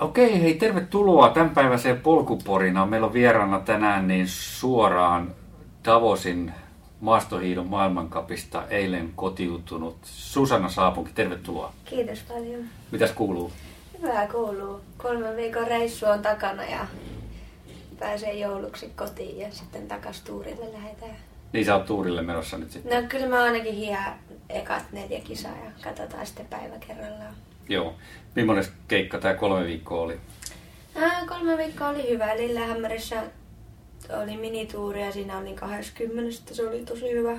Okei, hei tervetuloa tämänpäiväiseen polkuporinaan. Meillä on vieraana tänään niin suoraan Davosin maastohiidon maailmankapista eilen kotiutunut Susanna Saapunki. Tervetuloa. Kiitos paljon. Mitäs kuuluu? Hyvää kuuluu. Kolmen viikon reissu on takana ja pääsee jouluksi kotiin ja sitten takas tuurille lähdetään. Niin sä oot tuurille menossa nyt sitten. No kyllä mä ainakin hiää ekat neljä kisaa ja katsotaan sitten päivä kerrallaan. Joo. Millainen keikka tämä kolme viikkoa oli? Ää, kolme viikkoa oli hyvä. Lillehammerissa oli minituuri ja siinä oli 20. Se oli tosi hyvä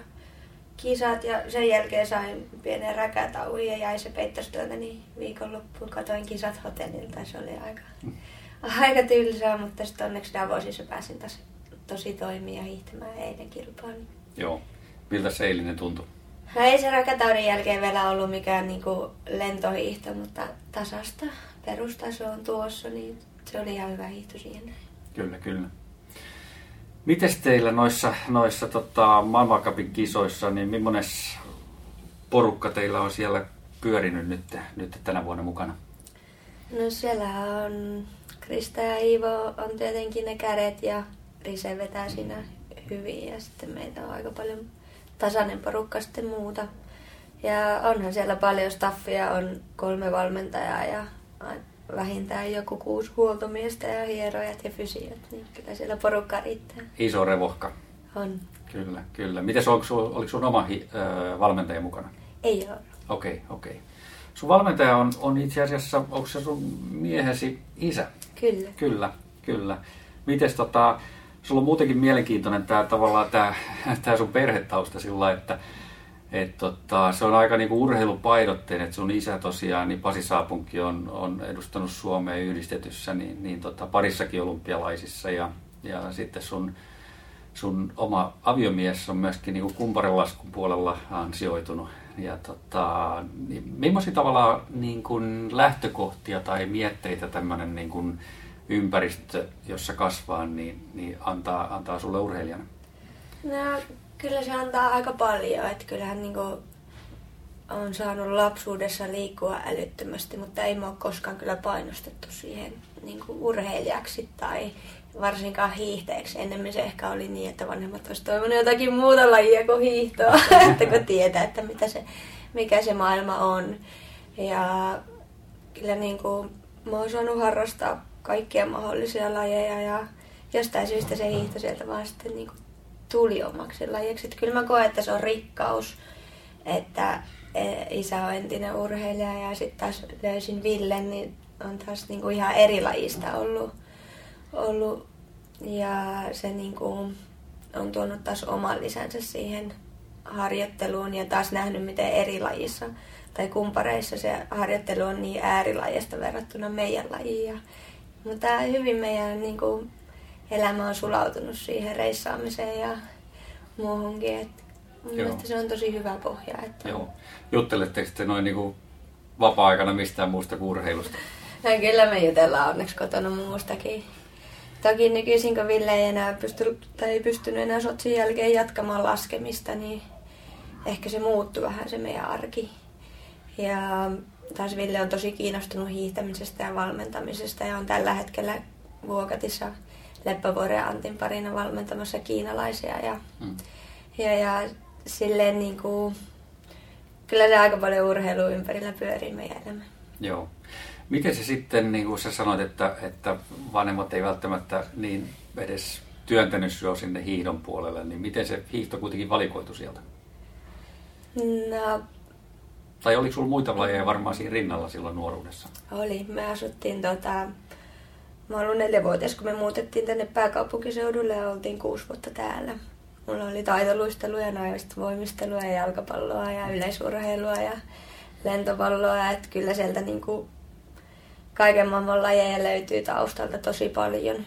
kisat ja sen jälkeen sain pienen räkätauin ja jäi se peittästyöltä, niin viikonloppuun katoin kisat hotellilta. Se oli aika, aika tylsää, mutta sitten onneksi Davosissa pääsin taas tosi toimia ja hiihtämään eilen kilpailuun. Joo. Miltä se eilinen tuntui? No ei se räkätaudin jälkeen vielä ollut mikään niinku lentohiihto, mutta tasasta perustaso on tuossa, niin se oli ihan hyvä hiihto siihen. Kyllä, kyllä. Mites teillä noissa, noissa tota, maailmankapin kisoissa, niin millainen porukka teillä on siellä pyörinyt nyt, nyt tänä vuonna mukana? No siellä on Krista ja Iivo on tietenkin ne kädet ja Rise vetää siinä hyvin ja sitten meitä on aika paljon tasainen porukka sitten muuta. Ja onhan siellä paljon staffia, on kolme valmentajaa ja vähintään joku kuusi huoltomiestä ja hierojat ja fysiot, niin kyllä siellä porukka riittää. Iso revohka. On. Kyllä, kyllä. Miten oliko, sun, oliko sun oma hi, ö, valmentaja mukana? Ei ole. Okei, okay, okei. Okay. Sun valmentaja on, on itse asiassa, onko se sun miehesi isä? Kyllä. Kyllä, kyllä. Mites tota, sulla on muutenkin mielenkiintoinen tämä tavallaan tämä, tämä sun perhetausta sillä että et tota, se on aika niinku urheilupainotteinen, että sun isä tosiaan, niin Pasi Saapunki on, on edustanut Suomea yhdistetyssä niin, niin tota, parissakin olympialaisissa ja, ja sitten sun, sun oma aviomies on myöskin niinku kumparilaskun puolella ansioitunut. Ja tota, niin millaisia tavalla niin kuin lähtökohtia tai mietteitä tämmöinen niin kuin ympäristö, jossa kasvaa, niin, niin antaa, antaa sulle urheilijana? No, kyllä se antaa aika paljon. Että kyllähän niin kuin on saanut lapsuudessa liikkua älyttömästi, mutta ei mua koskaan kyllä painostettu siihen niin kuin urheilijaksi tai varsinkaan hiihteeksi. Ennemmin se ehkä oli niin, että vanhemmat olisivat toivonut jotakin muuta lajia kuin hiihtoa, että kun tietää, että mitä se, mikä se maailma on. Ja kyllä niin kuin, mä oon saanut harrastaa kaikkia mahdollisia lajeja ja jostain syystä se hiihto sieltä vaan sitten niin kuin tuli omaksi lajiksi. Että kyllä mä koen, että se on rikkaus, että e, isä on entinen urheilija ja sitten taas löysin Villen, niin on taas niin kuin ihan eri lajista ollut, ollut ja se niin kuin on tuonut taas oman lisänsä siihen harjoitteluun ja taas nähnyt, miten eri lajissa tai kumpareissa se harjoittelu on niin äärilajista verrattuna meidän lajiin. Ja, mutta hyvin meidän niin kuin, elämä on sulautunut siihen reissaamiseen ja muuhunkin. Et mun Joo. mielestä se on tosi hyvä pohja. Että Joo. Jutteletteko te noin niin vapaa-aikana mistään muusta kuin urheilusta? Ja kyllä me jutellaan onneksi kotona muustakin. Toki nykyisin, kun Ville ei enää pysty, tai ei pystynyt enää sotsin jälkeen jatkamaan laskemista, niin ehkä se muuttui vähän se meidän arki. Ja taas Ville on tosi kiinnostunut hiihtämisestä ja valmentamisesta ja on tällä hetkellä Vuokatissa Leppävuoren Antin parina valmentamassa kiinalaisia. Ja, Mm. ja, ja silleen niin kuin, kyllä se aika paljon urheilua ympärillä pyörii meidän elämä. Joo. Miten se sitten, niin kuin sä sanoit, että, että vanhemmat ei välttämättä niin edes työntänyt sinua sinne hiihdon puolelle, niin miten se hiihto kuitenkin valikoitu sieltä? No, Tai oliko sulla muita lajeja varmaan siinä rinnalla silloin nuoruudessa? Oli. Me asuttiin tota... Mä olin neljävuotias, kun me muutettiin tänne pääkaupunkiseudulle ja oltiin kuusi vuotta täällä. Mulla oli taitoluistelua ja naisten voimistelua ja jalkapalloa ja yleisurheilua ja lentopalloa. Että kyllä sieltä niinku kaiken maailman lajeja löytyy taustalta tosi paljon.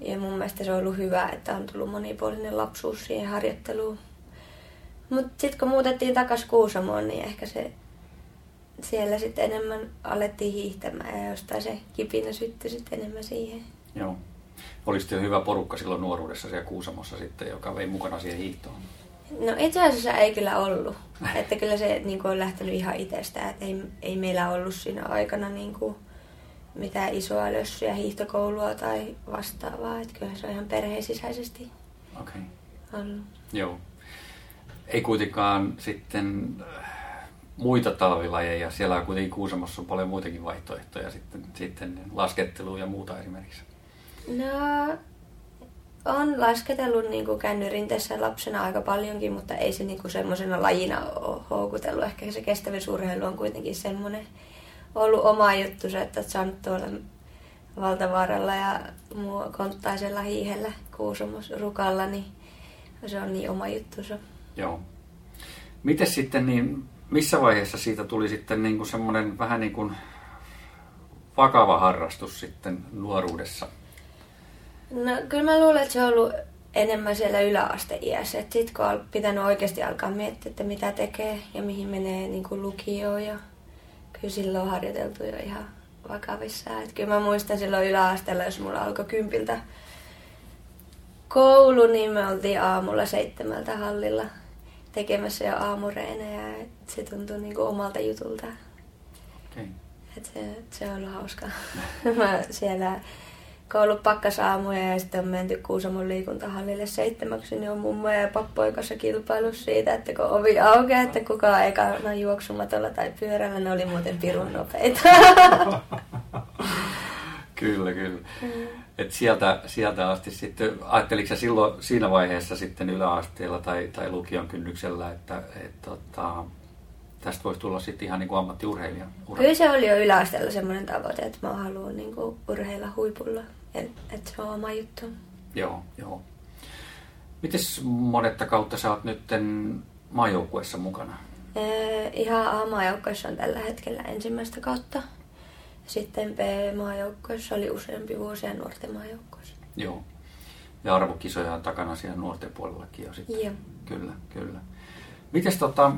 Ja mun mielestä se on ollut hyvä, että on tullut monipuolinen lapsuus siihen harjoitteluun. Mutta sitten kun muutettiin takaisin Kuusamoon, niin ehkä se siellä sitten enemmän alettiin hiihtämään ja jostain se kipinä syttyi sitten enemmän siihen. Joo. Olisi jo hyvä porukka silloin nuoruudessa siellä Kuusamossa sitten, joka vei mukana siihen hiihtoon. No itse asiassa ei kyllä ollut. Että kyllä se niin kuin, on lähtenyt ihan itsestään. Että ei, ei meillä ollut siinä aikana niin kuin, mitään isoa lössyä, hiihtokoulua tai vastaavaa. Että kyllähän se on ihan perheen sisäisesti Okei. ollut. Joo. Ei kuitenkaan sitten äh, muita talvilajeja. Siellä on kuitenkin Kuusamossa on paljon muitakin vaihtoehtoja sitten, sitten laskettelua ja muuta esimerkiksi. No, on lasketellut niin kuin lapsena aika paljonkin, mutta ei se niin kuin semmoisena lajina ole houkutellut. Ehkä se kestävyysurheilu on kuitenkin semmoinen ollut oma juttu, se, että olet saanut tuolla Valtavaaralla ja muu konttaisella hiihellä Kuusamos Rukalla, niin se on niin oma juttu. Joo. Miten sitten, niin missä vaiheessa siitä tuli sitten niin kuin semmoinen vähän niin kuin vakava harrastus sitten nuoruudessa? No kyllä mä luulen, että se on ollut enemmän siellä yläasteiässä. Sitten kun on pitänyt oikeasti alkaa miettiä, että mitä tekee ja mihin menee niin kuin lukioon. Ja kyllä silloin on harjoiteltu jo ihan vakavissaan. Et kyllä mä muistan silloin yläasteella, jos mulla alkoi kympiltä koulu, niin me oltiin aamulla seitsemältä hallilla tekemässä jo aamureenejä. Et se tuntui niin kuin omalta jutulta. Okay. Et se, se on ollut hauskaa. mä siellä koulu pakkasaamuja ja sitten on menty Kuusamon liikuntahallille seitsemäksi, niin on mummoja ja pappojen kanssa kilpailu siitä, että kun ovi aukeaa, että kuka ekana juoksumatolla tai pyörällä, ne oli muuten pirun nopeita. kyllä, kyllä. Mm. Et sieltä, sieltä asti sitten, ajatteliko sä silloin siinä vaiheessa sitten yläasteella tai, tai lukion kynnyksellä, että et, tota, tästä voisi tulla sitten ihan niin kuin ammattiurheilija? Ura. Kyllä se oli jo yläasteella semmoinen tavoite, että mä haluan niin kuin urheilla huipulla, että se on oma juttu. Joo, joo. Mites monetta kautta sä oot nyt maajoukkueessa mukana? Ee, ihan A-maajoukkueessa on tällä hetkellä ensimmäistä kautta. Sitten B-maajoukkueessa oli useampi vuosi ja nuorten maajoukkueessa. Joo. Ja arvokisoja on takana siellä nuorten puolellakin jo sitten. Joo. Kyllä, kyllä. Mites tota,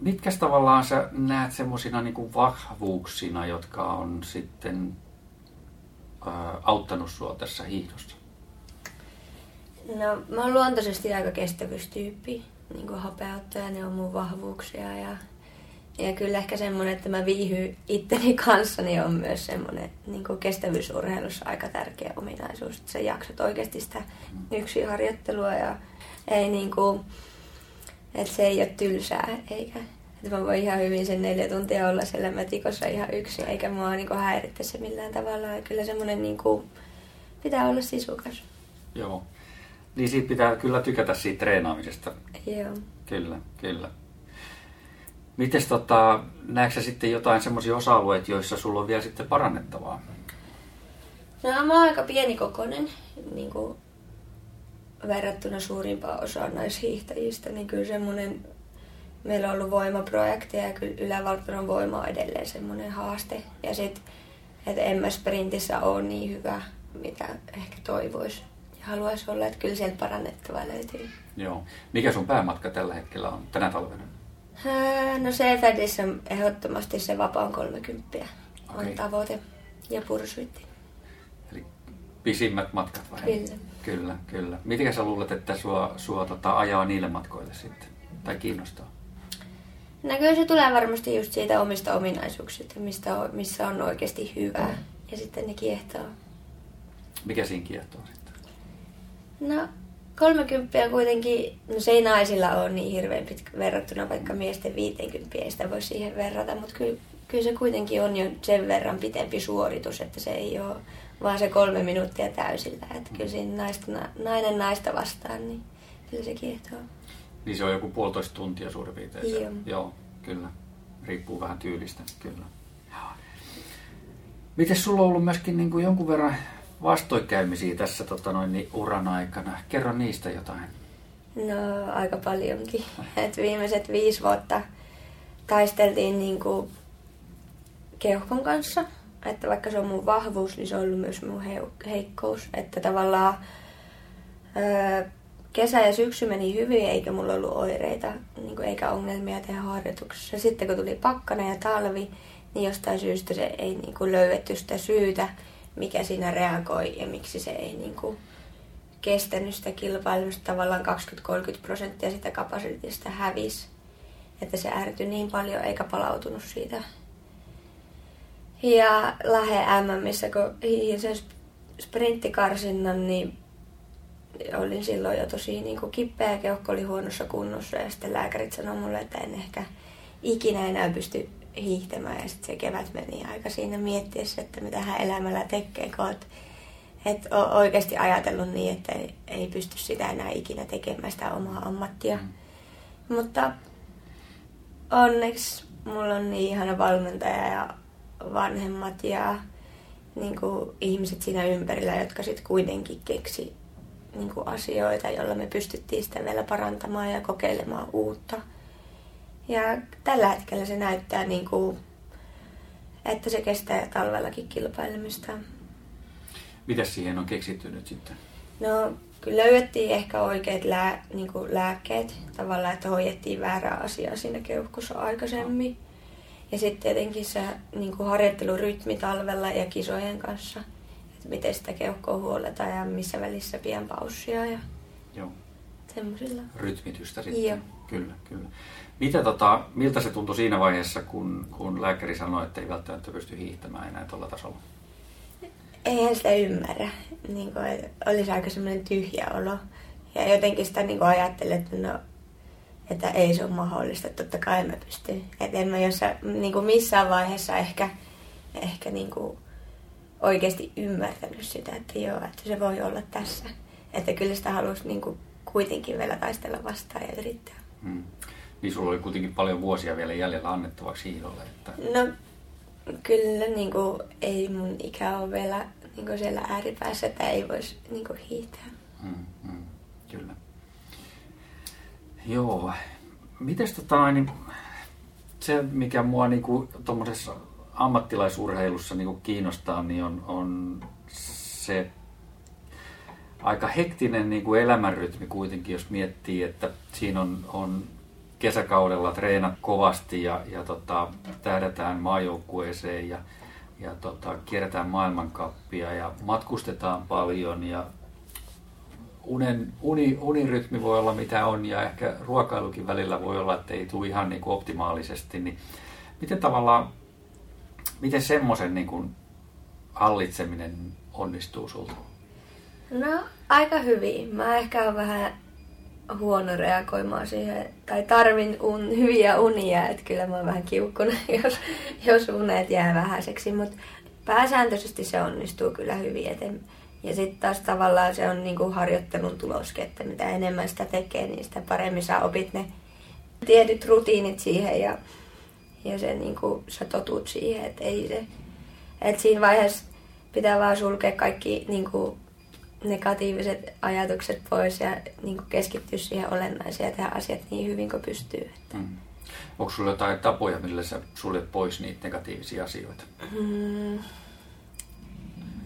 mitkä tavallaan sä näet semmoisina niin vahvuuksina, jotka on sitten ää, auttanut sua tässä hiihdossa? No, mä oon luontaisesti aika kestävyystyyppi. Niin kuin hapeuttaja, ne on mun vahvuuksia. Ja, ja kyllä ehkä semmoinen, että mä viihy itteni kanssa, niin on myös semmoinen niin kuin kestävyysurheilussa aika tärkeä ominaisuus. Että sä jaksat oikeasti sitä yksin harjoittelua ja ei niin kuin, että se ei ole tylsää, eikä että mä voin ihan hyvin sen neljä tuntia olla siellä mätikossa ihan yksin, eikä mua niin häiritse se millään tavalla. Ja kyllä semmoinen niin kuin, pitää olla sisukas. Joo. Niin siitä pitää kyllä tykätä siitä treenaamisesta. Joo. Kyllä, kyllä. Mites tota, näetkö sitten jotain semmoisia osa-alueita, joissa sulla on vielä sitten parannettavaa? No mä oon aika pienikokoinen, niin kuin verrattuna suurimpaan osaan naishiihtäjistä, niin kyllä semmoinen, meillä on ollut voimaprojekti ja kyllä ylävaltanon voima on edelleen semmoinen haaste. Ja sitten, että en mä sprintissä ole niin hyvä, mitä ehkä toivoisi ja haluaisi olla, että kyllä sieltä parannettavaa löytyy. Joo. Mikä sun päämatka tällä hetkellä on tänä talvena? No CFDissä on ehdottomasti se vapaan 30 okay. on tavoite ja pursuitti. Eli pisimmät matkat vai? Kyllä. Kyllä, kyllä. Miten sä luulet, että sua, sua tota, ajaa niille matkoille sitten? Tai kiinnostaa? No kyllä se tulee varmasti just siitä omista ominaisuuksista, mistä on, missä on oikeasti hyvää. Ja sitten ne kiehtoo. Mikä siinä kiehtoo sitten? No 30 kuitenkin, no se ei naisilla ole niin hirveän pitkä verrattuna vaikka miesten 50, ei sitä voi siihen verrata, mutta kyllä, kyllä se kuitenkin on jo sen verran pitempi suoritus, että se ei ole vaan se kolme minuuttia täysillä. Että kyllä siinä naista, nainen naista vastaan, niin kyllä se kiehtoo. Niin se on joku puolitoista tuntia suurin piirtein. Joo. Joo, kyllä. Riippuu vähän tyylistä, kyllä. Miten sulla on ollut myöskin niin kuin jonkun verran vastoinkäymisiä tässä tota noin, niin uran aikana? Kerro niistä jotain. No aika paljonkin. Et viimeiset viisi vuotta taisteltiin niin kuin keuhkon kanssa. Että vaikka se on mun vahvuus, niin se on ollut myös mun heikkous. Että tavallaan öö, kesä ja syksy meni hyvin, eikä mulla ollut oireita niin kuin, eikä ongelmia tehdä harjoituksessa. Sitten kun tuli pakkana ja talvi, niin jostain syystä se ei niin löydetty sitä syytä, mikä siinä reagoi ja miksi se ei niin kuin, kestänyt sitä kilpailusta. Tavallaan 20-30 prosenttia sitä kapasiteetista hävisi. Että se ärtyi niin paljon eikä palautunut siitä. Ja Lahe missä kun hiihin sen sprinttikarsinnan, niin olin silloin jo tosi niin kuin kipeä, keuhko oli huonossa kunnossa ja sitten lääkärit sanoi mulle, että en ehkä ikinä enää pysty hiihtämään ja sitten se kevät meni aika siinä miettiessä, että mitä hän elämällä tekee, kun olet et oikeasti ajatellut niin, että ei, ei pysty sitä enää ikinä tekemään sitä omaa ammattia. Mm. Mutta onneksi mulla on niin ihana valmentaja ja vanhemmat ja niin kuin, ihmiset siinä ympärillä, jotka sitten kuitenkin keksi niin kuin, asioita, joilla me pystyttiin sitä vielä parantamaan ja kokeilemaan uutta. Ja tällä hetkellä se näyttää, niin kuin, että se kestää talvellakin kilpailemista. Mitä siihen on keksitty nyt sitten? No, kyllä löydettiin ehkä oikeat lää, niin kuin lääkkeet. Tavallaan, että hoidettiin väärää asiaa siinä keuhkossa aikaisemmin. Ja sitten tietenkin se niin kuin harjoittelurytmi talvella ja kisojen kanssa. Että miten sitä keuhkoa huoletaan ja missä välissä pian paussia ja Joo. semmoisilla. Rytmitystä sitten. Joo. Kyllä, kyllä. Mitä, tota, miltä se tuntui siinä vaiheessa, kun, kun lääkäri sanoi, että ei välttämättä pysty hiihtämään enää tuolla tasolla? Eihän sitä ymmärrä. Niin kuin, olisi aika semmoinen tyhjä olo. Ja jotenkin sitä niin ajattelin, että no, että ei se ole mahdollista, totta kai mä pystyn. Että en mä jossain, niin kuin missään vaiheessa ehkä, ehkä niin kuin oikeasti ymmärtänyt sitä, että joo, että se voi olla tässä. Että kyllä sitä halusi niin kuin kuitenkin vielä taistella vastaan ja yrittää. Hmm. Niin sulla oli kuitenkin paljon vuosia vielä jäljellä annettavaksi hiidolle. Että... No kyllä niin kuin, ei mun ikä ole vielä niin kuin siellä ääripäässä, että ei voisi niin kuin, hiihtää. Hmm, hmm, kyllä. Joo. Mites tota, niin, se, mikä mua niin tuommoisessa ammattilaisurheilussa niin kuin kiinnostaa, niin on, on se aika hektinen niin kuin elämänrytmi kuitenkin, jos miettii, että siinä on, on kesäkaudella treenat kovasti ja, ja tota, tähdätään maajoukkueeseen ja, ja tota, kierretään maailmankappia ja matkustetaan paljon ja unen, uni, unirytmi voi olla mitä on ja ehkä ruokailukin välillä voi olla, että ei tule ihan niin kuin optimaalisesti, niin miten tavallaan, miten semmoisen niin kuin hallitseminen onnistuu sulta? No aika hyvin. Mä ehkä olen vähän huono reagoimaan siihen, tai tarvin un, hyviä unia, että kyllä mä oon vähän kiukkuna, jos, jos unet jää vähäiseksi, mutta pääsääntöisesti se onnistuu kyllä hyvin. Eten. Ja sitten taas tavallaan se on niinku harjoittelun tuloskin, että mitä enemmän sitä tekee, niin sitä paremmin sä opit ne tietyt rutiinit siihen ja, ja se niinku, sä totut siihen, että ei se, että siinä vaiheessa pitää vaan sulkea kaikki niinku, negatiiviset ajatukset pois ja niin kuin keskittyä siihen olennaiseen ja tehdä asiat niin hyvin kuin pystyy. Mm. Onko sulla jotain tapoja, millä sä suljet pois niitä negatiivisia asioita? Mm.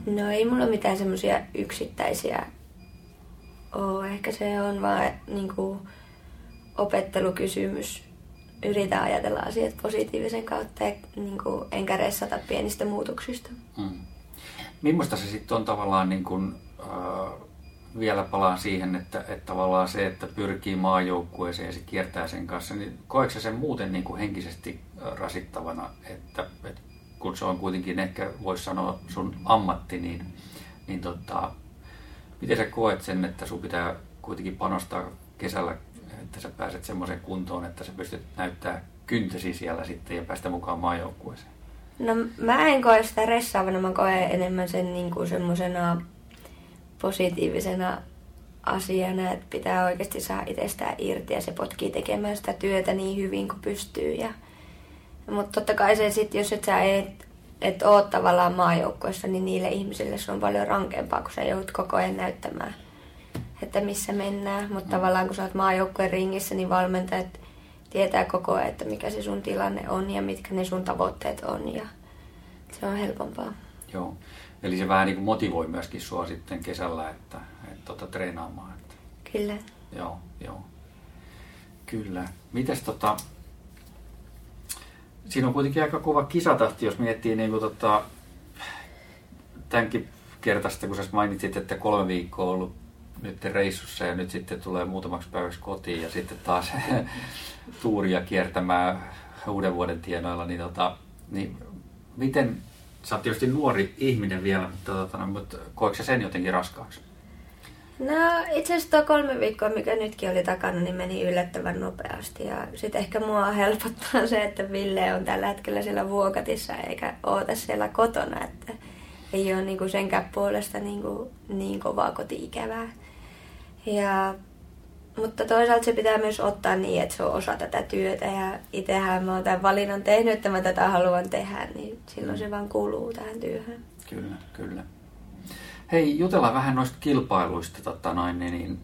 No ei mulla mitään semmoisia yksittäisiä ole. Ehkä se on vaan niin kuin opettelukysymys. Yritän ajatella asiat positiivisen kautta ja niin kuin, enkä ressata pienistä muutoksista. Mm. Millaista se sitten on tavallaan niin kuin vielä palaan siihen, että, että tavallaan se, että pyrkii maajoukkueeseen ja se kiertää sen kanssa, niin koetko sen muuten niin kuin henkisesti rasittavana, että, että kun se on kuitenkin ehkä, voisi sanoa, sun ammatti, niin, niin tota, miten sä koet sen, että sun pitää kuitenkin panostaa kesällä, että sä pääset semmoiseen kuntoon, että sä pystyt näyttää kyntesi siellä sitten ja päästä mukaan maajoukkueeseen? No mä en koe sitä ressaavana, mä koen enemmän sen niin kuin semmoisena positiivisena asiana, että pitää oikeasti saada itsestään irti ja se potkii tekemään sitä työtä niin hyvin kuin pystyy. Ja, mutta totta kai se sitten, jos et sä et, et oo tavallaan maajoukkoissa, niin niille ihmisille se on paljon rankempaa, kun sä joudut koko ajan näyttämään, että missä mennään. Mutta mm. tavallaan kun sä oot maajoukkojen ringissä, niin valmentajat tietää koko ajan, että mikä se sun tilanne on ja mitkä ne sun tavoitteet on ja se on helpompaa. Joo. Eli se vähän niin kuin motivoi myöskin sua sitten kesällä, että, että tota, treenaamaan. Että... Kyllä. Joo, joo. Kyllä. Mites tota, siinä on kuitenkin aika kova kisatahti, jos miettii niin kuin tota, tämänkin kertaista, kun sä mainitsit, että kolme viikkoa on ollut nyt reissussa ja nyt sitten tulee muutamaksi päiväksi kotiin ja sitten taas tuuria kiertämään uuden vuoden tienoilla, niin, tota, niin miten, sä oot tietysti nuori ihminen vielä, mutta, tota, mutta koetko sä sen jotenkin raskaaksi? No itse asiassa tuo kolme viikkoa, mikä nytkin oli takana, niin meni yllättävän nopeasti. Ja sitten ehkä mua helpottaa se, että Ville on tällä hetkellä siellä vuokatissa eikä oota siellä kotona. Että ei ole niinku senkään puolesta niinku niin kovaa koti-ikävää. Ja, mutta toisaalta se pitää myös ottaa niin, että se on osa tätä työtä. Ja itsehän mä oon tämän valinnan tehnyt, että mä tätä haluan tehdä, niin silloin se vaan kuuluu tähän työhön. Kyllä, kyllä. Hei, jutellaan vähän noista kilpailuista. Tota noin, niin, niin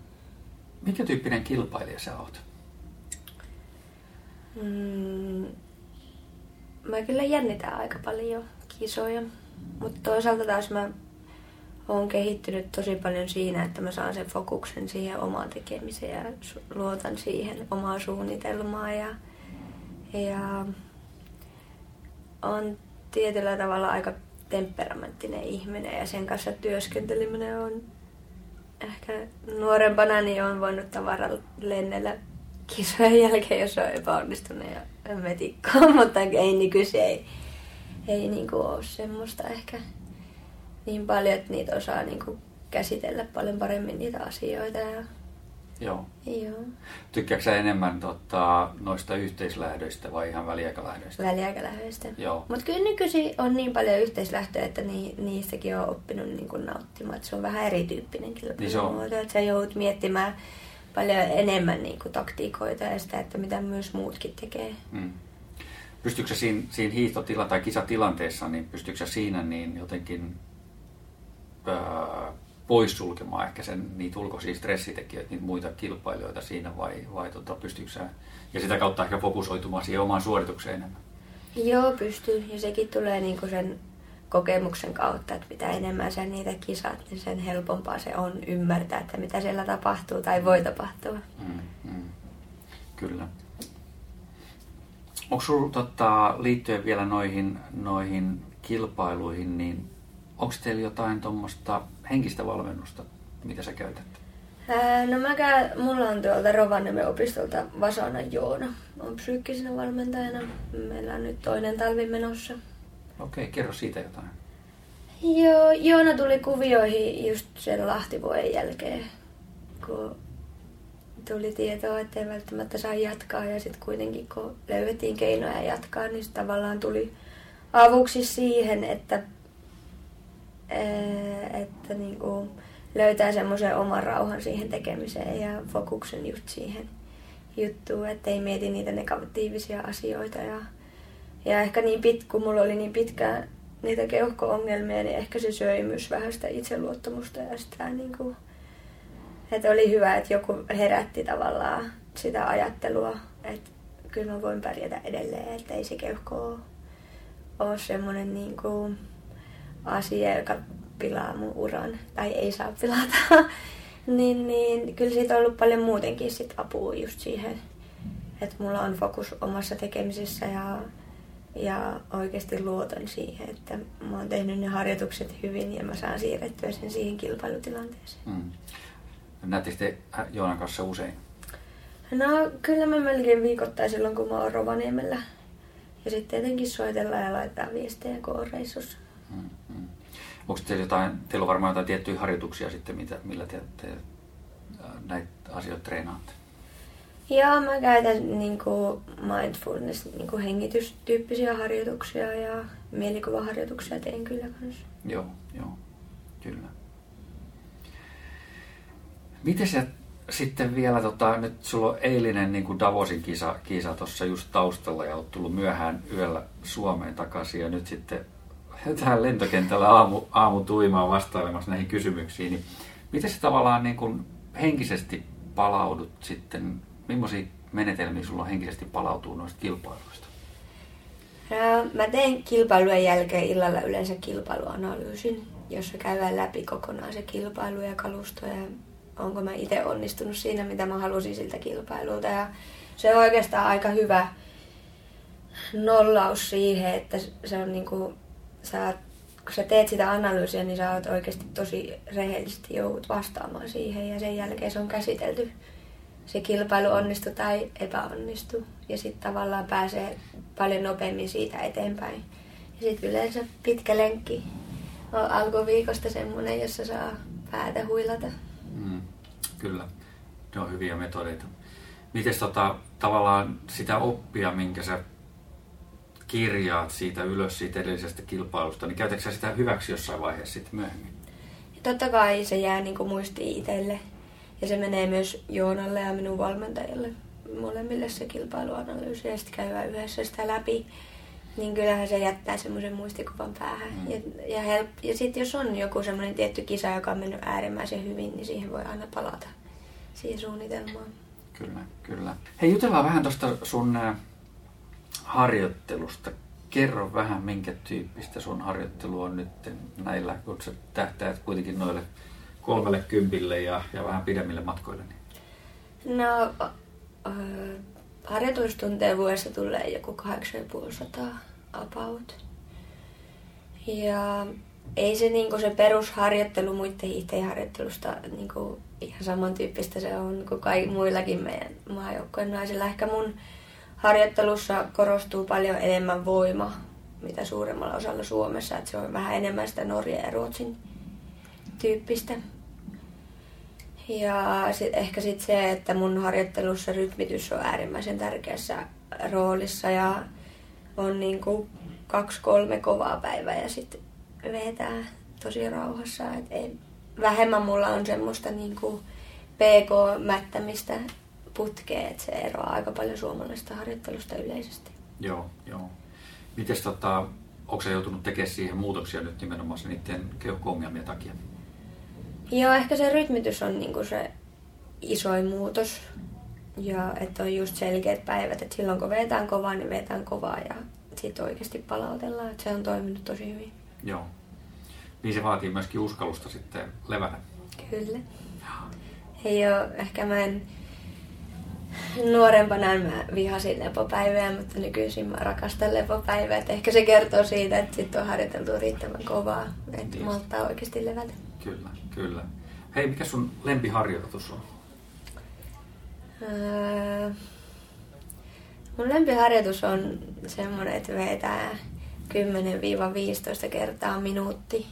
mikä tyyppinen kilpailija sä oot? Mm, mä kyllä jännitän aika paljon kisoja. Mutta toisaalta taas mä oon kehittynyt tosi paljon siinä, että mä saan sen fokuksen siihen omaan tekemiseen ja luotan siihen omaa suunnitelmaa ja, ja on tietyllä tavalla aika temperamenttinen ihminen ja sen kanssa työskenteleminen on ehkä nuorempana niin on voinut tavaralla lennellä kisojen jälkeen, jos on epäonnistunut ja metikkoa, mutta ei nykyisin ei, ei niinku ole semmoista ehkä niin paljon, että niitä osaa niinku käsitellä paljon paremmin niitä asioita. Ja... Joo. Joo. Tykkääksä enemmän tota, noista yhteislähdöistä vai ihan väliaikalähdöistä? Väliaikalähdöistä. Joo. Mutta kyllä nykyisin on niin paljon yhteislähtöjä, että ni, niistäkin on oppinut niin kuin nauttimaan. Että se on vähän erityyppinen kilpailumuoto. Niin että sä joudut miettimään paljon enemmän niin kuin taktiikoita ja sitä, että mitä myös muutkin tekee. Mm. Pystyykö siinä, siinä hiihtotila- tai kisatilanteessa, niin pystyykö siinä niin jotenkin poissulkemaan ehkä sen, niitä ulkoisia stressitekijöitä, niitä muita kilpailijoita siinä vai, vai tota, pystyykö sä, ja sitä kautta ehkä fokusoitumaan siihen omaan suoritukseen enemmän? Joo, pystyy. Ja sekin tulee niinku sen kokemuksen kautta, että mitä enemmän sä niitä kisat, niin sen helpompaa se on ymmärtää, että mitä siellä tapahtuu tai voi tapahtua. Mm, mm. Kyllä. Onko sinulla tota, liittyen vielä noihin, noihin kilpailuihin, niin onko teillä jotain tuommoista henkistä valmennusta, mitä sä käytät? Ää, no mä käyn, mulla on tuolta Rovaniemen opistolta Vasana Joona. On psyykkisenä valmentajana. Meillä on nyt toinen talvi menossa. Okei, kerro siitä jotain. Joo, Joona tuli kuvioihin just sen Lahtivuoden jälkeen, kun tuli tietoa, että ei välttämättä saa jatkaa. Ja sitten kuitenkin, kun löydettiin keinoja jatkaa, niin tavallaan tuli avuksi siihen, että, että niin kuin löytää semmoisen oman rauhan siihen tekemiseen ja fokuksen just siihen juttuun, että ei mieti niitä negatiivisia asioita. Ja, ja ehkä niin pit, kun mulla oli niin pitkään niitä keuhko-ongelmia, niin ehkä se söi myös vähän sitä itseluottamusta ja sitä niin kuin, että oli hyvä, että joku herätti tavallaan sitä ajattelua, että kyllä mä voin pärjätä edelleen, että ei se keuhko ole semmoinen niin kuin asia, joka pilaa mun uran, tai ei saa pilata. niin, niin kyllä siitä on ollut paljon muutenkin sit apua just siihen, että mulla on fokus omassa tekemisessä ja, ja oikeasti luotan siihen, että mä oon tehnyt ne harjoitukset hyvin ja mä saan siirrettyä sen siihen kilpailutilanteeseen. Mm. Näettekö te Joonan kanssa usein? No kyllä mä melkein viikoittain silloin, kun mä oon Rovaniemellä. Ja sitten tietenkin soitellaan ja laittaa viestejä, kun on reissussa. Mm, mm. Onko teillä jotain, teillä on varmaan jotain tiettyjä harjoituksia sitten, mitä, millä te, te näitä asioita treenaatte? Joo, mä käytän niin kuin mindfulness, niin kuin hengitystyyppisiä harjoituksia ja mielikuvaharjoituksia teen kyllä kanssa. Joo, joo, kyllä. Miten se sitten vielä, tota, nyt sulla on eilinen niin kuin Davosin kisa, kisa tuossa just taustalla ja olet tullut myöhään yöllä Suomeen takaisin ja nyt sitten tähän lentokentällä aamu, aamu tuimaan vastailemassa näihin kysymyksiin, niin miten se tavallaan niin kuin henkisesti palaudut sitten, millaisia menetelmiä sulla henkisesti palautuu noista kilpailuista? Mä teen kilpailujen jälkeen illalla yleensä kilpailuanalyysin, jossa käydään läpi kokonaan se kilpailu ja kalusto ja onko mä itse onnistunut siinä, mitä mä halusin siltä kilpailulta. Ja se on oikeastaan aika hyvä nollaus siihen, että se on niinku, sä, kun sä teet sitä analyysiä, niin sä oot oikeasti tosi rehellisesti joudut vastaamaan siihen ja sen jälkeen se on käsitelty. Se kilpailu onnistu tai epäonnistu ja sitten tavallaan pääsee paljon nopeammin siitä eteenpäin. Ja sitten yleensä pitkä lenkki on alkuviikosta semmoinen, jossa saa päätä huilata. Mm, kyllä, ne on hyviä metodeita. Miten tota, tavallaan sitä oppia, minkä sä kirjaat siitä ylös siitä edellisestä kilpailusta, niin käytätkö sitä hyväksi jossain vaiheessa sitten myöhemmin? Ja totta kai se jää niin muistiin itselle. Ja se menee myös Joonalle ja minun valmentajalle molemmille se kilpailuanalyysi ja sitten käydään yhdessä sitä läpi. Niin kyllähän se jättää semmoisen muistikuvan päähän. Mm. Ja, ja, help, ja sitten jos on joku semmoinen tietty kisa, joka on mennyt äärimmäisen hyvin, niin siihen voi aina palata siihen suunnitelmaan. Kyllä, kyllä. Hei, jutellaan vähän tuosta sun harjoittelusta. Kerro vähän, minkä tyyppistä sun harjoittelu on nyt näillä, kun sä tähtäät kuitenkin noille kolmelle kympille ja, ja vähän pidemmille matkoille. Niin. No, äh, harjoitustunteja vuodessa tulee joku 8500 about. Ja ei se, niinku se perusharjoittelu muiden hiihteen harjoittelusta niinku ihan samantyyppistä se on kuin kaikki muillakin meidän maajoukkojen naisilla. Ehkä mun harjoittelussa korostuu paljon enemmän voima, mitä suuremmalla osalla Suomessa. Että se on vähän enemmän sitä Norja ja Ruotsin tyyppistä. Ja sit, ehkä sitten se, että mun harjoittelussa rytmitys on äärimmäisen tärkeässä roolissa ja on niinku kaksi-kolme kovaa päivää ja sitten vetää tosi rauhassa. Et ei, vähemmän mulla on semmoista niinku PK-mättämistä putkea, että se eroaa aika paljon suomalaisesta harjoittelusta yleisesti. Joo, joo. Miten tota, onko se joutunut tekemään siihen muutoksia nyt nimenomaan niiden keuhko-ongelmien takia? Joo, ehkä se rytmitys on niinku se isoin muutos. Ja että on just selkeät päivät, että silloin kun vetään kovaa, niin vetään kovaa ja sitten oikeasti palautellaan. Että se on toiminut tosi hyvin. Joo. Niin se vaatii myöskin uskallusta sitten levätä. Kyllä. Ei ole, ehkä mä en nuorempana mä vihasin lepopäivää, mutta nykyisin mä rakastan lepopäivää. Et ehkä se kertoo siitä, että sit on harjoiteltu riittävän kovaa, että niin. malttaa oikeasti levätä. Kyllä, kyllä. Hei, mikä sun lempiharjoitus on? Öö, mun lempiharjoitus on semmoinen, että vetää 10-15 kertaa minuutti.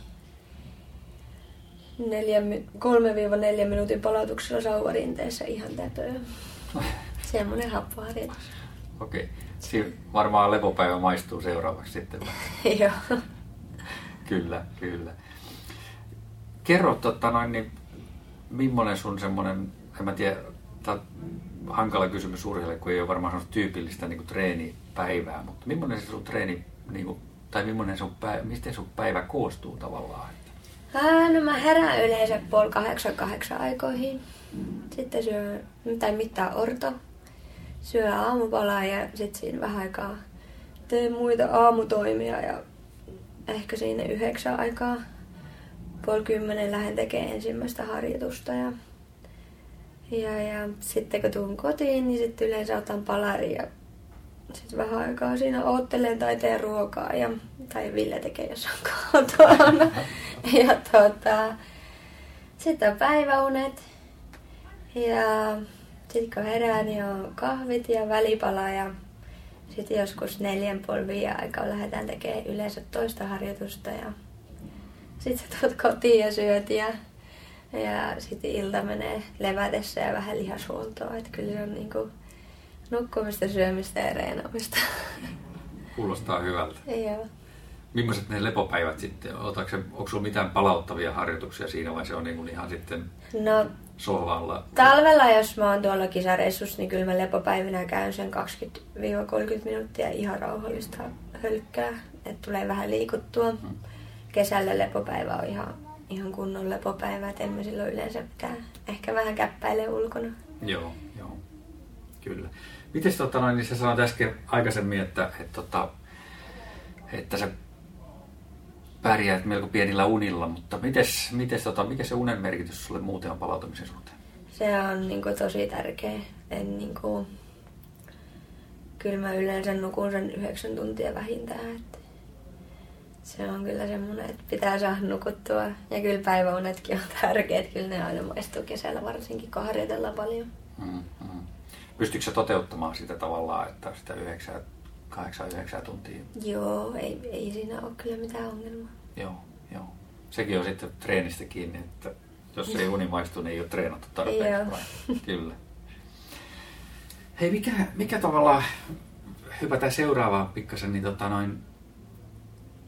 3-4 minuutin palautuksella sauvarinteessä ihan täpöä. Semmoinen happoharjoitus. Okei. Okay. varmaan lepopäivä maistuu seuraavaksi sitten. Joo. kyllä, kyllä. Kerro, totta noin, niin, millainen sun semmoinen, en mä tiedä, tämä hankala kysymys urheilijalle, kun ei ole varmaan semmoista tyypillistä niin kuin treenipäivää, mutta millainen se sun treeni, niin kuin, tai millainen sun päivä, mistä sun päivä koostuu tavallaan? Ää, no mä herään yleensä puoli kahdeksan kahdeksan aikoihin. Sitten syö, tai mittaa orto. Syö aamupalaa ja sitten siinä vähän aikaa teen muita aamutoimia ja ehkä siinä yhdeksän aikaa puoli kymmenen lähden tekemään ensimmäistä harjoitusta ja, ja, ja sitten kun tuun kotiin, niin sitten yleensä otan palari ja sitten vähän aikaa siinä oottelen tai teen ruokaa ja, tai Ville tekee jos on kotona. ja tota, sitten on päiväunet ja sitten kun herään, niin on kahvit ja välipala ja sitten joskus neljän puoli aikaa lähdetään tekemään yleensä toista harjoitusta ja sitten sä tulet kotiin ja syöt ja, ja sitten ilta menee levätessä ja vähän lihashuoltoa. Että kyllä se on niinku nukkumista, syömistä ja reenaamista. Kuulostaa hyvältä. Joo. Millaiset ne lepopäivät sitten? Otatko, onko sinulla mitään palauttavia harjoituksia siinä vai se on niin ihan sitten no, sohvalla? Talvella, jos mä oon tuolla kisareissussa, niin kyllä mä lepopäivinä käyn sen 20-30 minuuttia ihan rauhallista hölkkää, että tulee vähän liikuttua. Hmm kesällä lepopäivä on ihan, ihan kunnon lepopäivä, että emme silloin yleensä pitää ehkä vähän käppäile ulkona. Joo, joo, kyllä. Miten tota noin, niin sä sanoit äsken aikaisemmin, että, että, tota, että sä pärjäät melko pienillä unilla, mutta mites, mites, tota, mikä se unen merkitys sulle muuten on palautumisen suhteen? Se on niin kuin, tosi tärkeä. En, niin kuin, kyllä mä yleensä nukun sen yhdeksän tuntia vähintään. Että se on kyllä semmoinen, että pitää saada nukuttua. Ja kyllä päiväunetkin on tärkeät. Kyllä ne aina maistuu kesällä varsinkin, kun harjoitellaan paljon. Mm, mm. Pystyykö se toteuttamaan sitä tavallaan, että sitä yhdeksää 8-9 tuntia. Joo, ei, ei siinä ole kyllä mitään ongelmaa. Joo, joo. Sekin on sitten treenistä kiinni, että jos ei uni maistu, niin ei ole treenattu tarpeeksi. Joo. Vai? Kyllä. Hei, mikä, mikä tavalla, hypätään seuraavaan pikkasen, niin tota noin,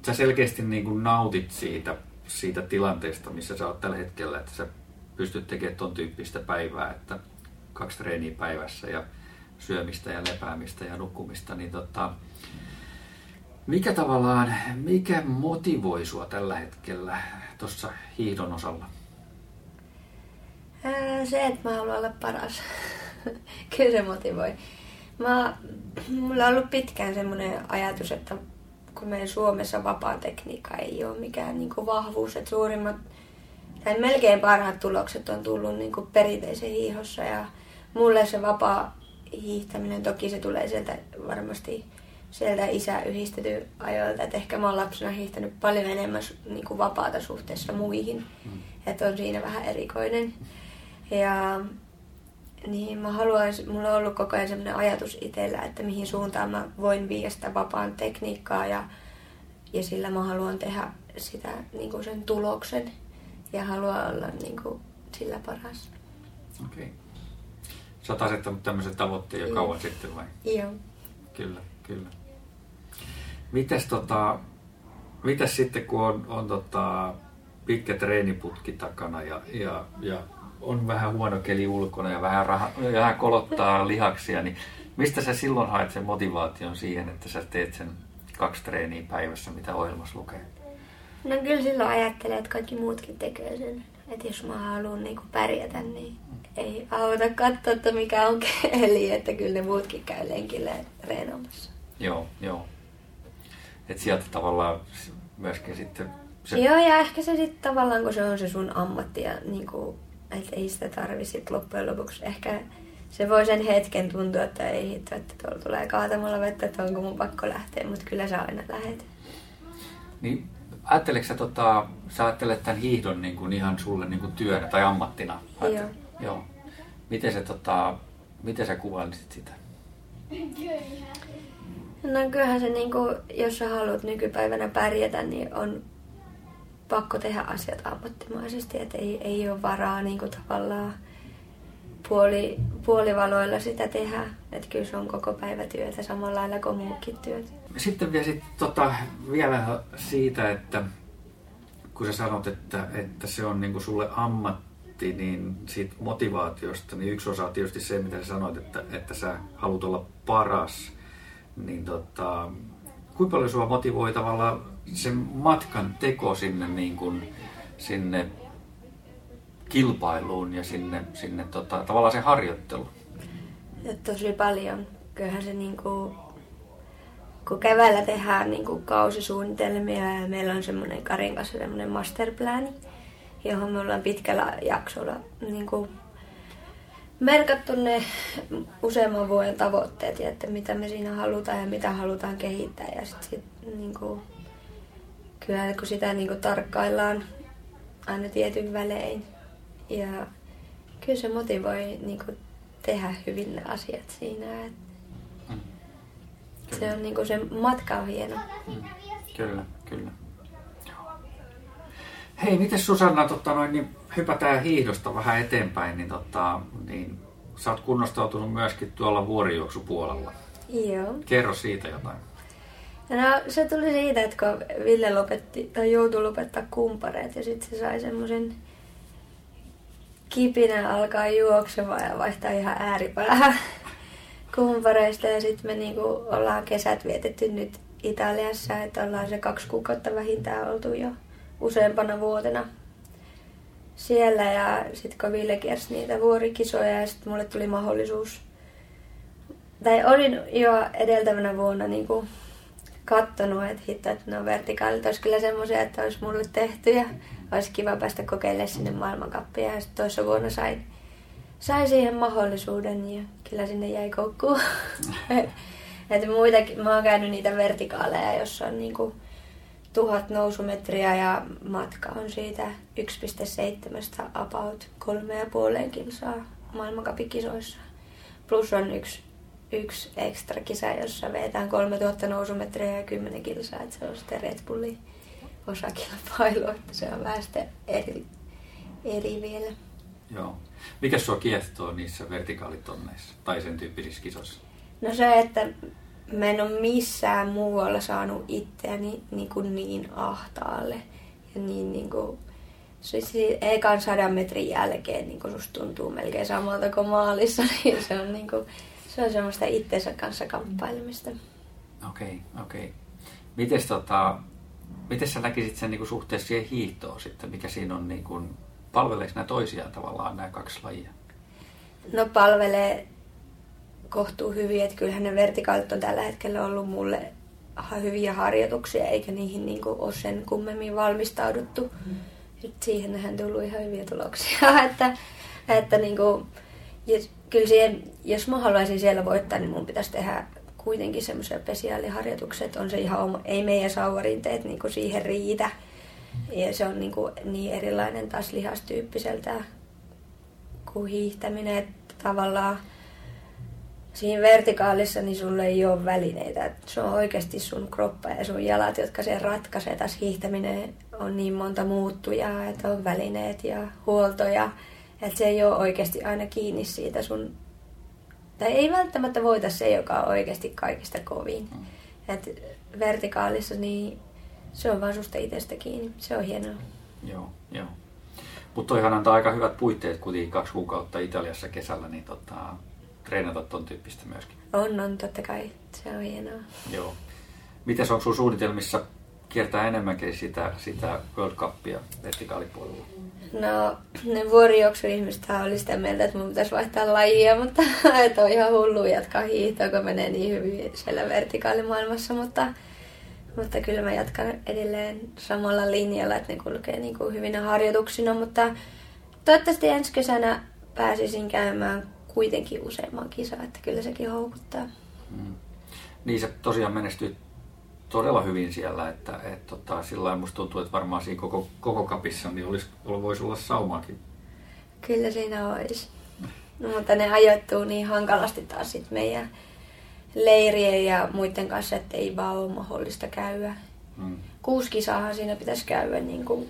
sä selkeästi niin kuin nautit siitä, siitä tilanteesta, missä sä oot tällä hetkellä, että sä pystyt tekemään ton tyyppistä päivää, että kaksi treeniä päivässä ja syömistä ja lepäämistä ja nukkumista, niin tota, mikä tavallaan, mikä motivoi sua tällä hetkellä tuossa hiihdon osalla? Se, että mä haluan olla paras. kyllä se motivoi. Mä, mulla on ollut pitkään semmoinen ajatus, että kun meidän Suomessa vapaa tekniikka ei ole mikään niin vahvuus, että suurimmat tai melkein parhaat tulokset on tullut niin kuin perinteisen hiihossa ja mulle se vapaa hiihtäminen, toki se tulee sieltä varmasti sieltä isä yhdistetty ajoilta, että ehkä mä oon lapsena hiihtänyt paljon enemmän niin kuin vapaata suhteessa muihin, mm. että on siinä vähän erikoinen. Ja niin mä haluaisin, mulla on ollut koko ajan sellainen ajatus itsellä, että mihin suuntaan mä voin viedä sitä vapaan tekniikkaa ja, ja sillä mä haluan tehdä sitä niin kuin sen tuloksen ja haluan olla niin kuin, sillä paras. Okei. Okay. Sä oot asettanut tämmöisen tavoitteen jo kauan sitten vai? Joo. Kyllä, kyllä. Mites, tota, mitäs sitten kun on, on tota, pitkä treeniputki takana ja, ja, ja on vähän huono keli ulkona ja vähän, raha, vähän kolottaa lihaksia, niin mistä sä silloin haet sen motivaation siihen, että sä teet sen kaksi treeniä päivässä, mitä ohjelmassa lukee? No kyllä silloin ajattelee, että kaikki muutkin tekee sen. Että jos mä haluan niin pärjätä, niin ei auta katsoa, että mikä on keli, että kyllä ne muutkin käy lenkillä treenaamassa. Joo, joo. Että sieltä tavallaan myöskin sitten... Se... Joo, ja ehkä se sitten tavallaan, kun se on se sun ammatti ja niin kuin, että ei sitä tarvi sitten loppujen lopuksi. Ehkä se voi sen hetken tuntua, että ei hitto, että tuolla tulee kaatamalla vettä, että onko mun pakko lähteä, mutta kyllä sä aina lähet. Niin ajatteleeko sä, tota, sä ajattelet tämän hiihdon niin kuin ihan sulle niin kuin työnä tai ammattina? Joo. Joo. Miten, se, tota, miten sä kuvailisit sitä? No kyllähän se, niin kuin, jos sä haluat nykypäivänä pärjätä, niin on pakko tehdä asiat ammattimaisesti, että ei, ei ole varaa niin kuin, tavallaan puoli, puolivaloilla sitä tehdä. Että kyllä se on koko päivä työtä samalla lailla kuin muukin työt. Sitten vielä, sit, tota, vielä siitä, että kun sä sanot, että, että se on niinku sulle ammatti, niin siitä motivaatiosta, niin yksi osa on tietysti se, mitä sä sanoit, että, että sä haluat olla paras. Niin tota, kuinka paljon sua motivoi tavallaan sen matkan teko sinne, niin kuin, sinne kilpailuun ja sinne, sinne tota, tavallaan se harjoittelu? Tosi paljon. Kyllähän se niin kuin, kun keväällä tehdään niin kuin kausisuunnitelmia ja meillä on semmoinen Karin kanssa semmoinen masterplan, johon me ollaan pitkällä jaksolla niin kuin merkattu ne useamman vuoden tavoitteet ja että mitä me siinä halutaan ja mitä halutaan kehittää. Ja sitten sit, niin kuin, kyllä kun sitä niin kuin tarkkaillaan aina tietyn välein, ja kyllä se motivoi niin kuin, tehdä hyvin ne asiat siinä. Että mm. Se on niin kuin, se matka on hieno. Mm. Kyllä, kyllä. Hei, miten Susanna, tota noin, niin hypätään hiihdosta vähän eteenpäin, niin, tota, niin sä oot kunnostautunut myöskin tuolla vuorijuoksupuolella. Joo. Kerro siitä jotain. No se tuli siitä, että kun Ville lopetti, tai joutui lopettaa kumpareet ja sitten se sai semmoisen kipinä alkaa juoksemaan ja vaihtaa ihan ääripäähän kumpareista. Ja sitten me niinku ollaan kesät vietetty nyt Italiassa, että ollaan se kaksi kuukautta vähintään oltu jo useampana vuotena siellä. Ja sitten kun Ville kiersi niitä vuorikisoja ja sitten mulle tuli mahdollisuus, tai olin jo edeltävänä vuonna niinku kattonut, että hitto, että ne on vertikaalit, olisi kyllä semmoisia, että olisi mulle tehty ja olisi kiva päästä kokeilemaan sinne maailmankappia. Ja sitten toisessa vuonna sain, sain siihen mahdollisuuden ja kyllä sinne jäi koukkuun. että muitakin, mä oon käynyt niitä vertikaaleja, jossa on niinku tuhat nousumetriä ja matka on siitä 1,7 about 3,5 kilsaa maailmankapikisoissa. Plus on yksi yksi ekstra kisa, jossa vetään 3000 nousumetriä ja 10 kilsaa, että se on sitten Red Bullin osakilpailu, että se on vähän sitten eri, eri vielä. Joo. Mikä sua kiehtoo niissä vertikaalitonneissa tai sen tyyppisissä kisoissa? No se, että mä en ole missään muualla saanut itseäni niin, kuin niin ahtaalle. Ja niin, niin kuin, siis ekan sadan metrin jälkeen niin kuin susta tuntuu melkein samalta kuin maalissa, niin se on, niin kuin, se on semmoista itsensä kanssa kamppailemista. Okei, okay, okei. Okay. Mites, tota, miten sä näkisit sen niin kuin suhteessa siihen hiihtoon sitten? Mikä siinä on, niin kuin, palveleeko nämä toisiaan tavallaan nämä kaksi lajia? No palvelee kohtuu hyvin, että kyllähän ne vertikaalit on tällä hetkellä ollut mulle hyviä harjoituksia, eikä niihin niin kuin ole sen kummemmin valmistauduttu. Mm. siihen nähän tullut ihan hyviä tuloksia, että, että niin kuin, jos, kyllä siihen, jos mä haluaisin siellä voittaa, niin mun pitäisi tehdä kuitenkin semmoisia spesiaaliharjoituksia, että on se ihan oma, ei meidän sauvarinteet niin kuin siihen riitä. Ja se on niin, kuin, niin erilainen taas lihastyyppiseltä kuin hiihtäminen, että tavallaan siinä vertikaalissa niin sulle ei ole välineitä. Se on oikeasti sun kroppa ja sun jalat, jotka se ratkaisee. Tässä hiihtäminen on niin monta muuttujaa, että on välineet ja huoltoja. Että se ei ole oikeasti aina kiinni siitä sun... Tai ei välttämättä voita se, joka on oikeasti kaikista kovin. Mm. Et vertikaalissa niin se on vaan susta itsestä kiinni. Se on hienoa. Joo, joo. Mutta toihan antaa aika hyvät puitteet kuitenkin kaksi kuukautta Italiassa kesällä, niin tota, treenata ton tyyppistä myöskin? On, on totta kai. Se on hienoa. Joo. Mites on sun suunnitelmissa kiertää enemmänkin sitä, sitä World Cupia vertikaalipuolella? No, ne vuorijuoksuihmiset oli sitä mieltä, että mun pitäisi vaihtaa lajia, mutta että on ihan hullu jatkaa hiihtoa, kun menee niin hyvin siellä vertikaalimaailmassa, mutta, mutta kyllä mä jatkan edelleen samalla linjalla, että ne kulkee niin kuin hyvinä harjoituksina, mutta toivottavasti ensi kesänä pääsisin käymään kuitenkin useamman kisa, että kyllä sekin houkuttaa. Mm. Niin se tosiaan menestyy todella hyvin siellä, että et, tota, sillä lailla musta tuntuu, että varmaan siinä koko, koko kapissa niin olisi, voisi olla saumaakin. Kyllä siinä olisi. No, mutta ne ajoittuu niin hankalasti taas sit meidän leirien ja muiden kanssa, että ei vaan ole mahdollista käydä. Mm. Kuusi kisaahan siinä pitäisi käydä, niin kuin,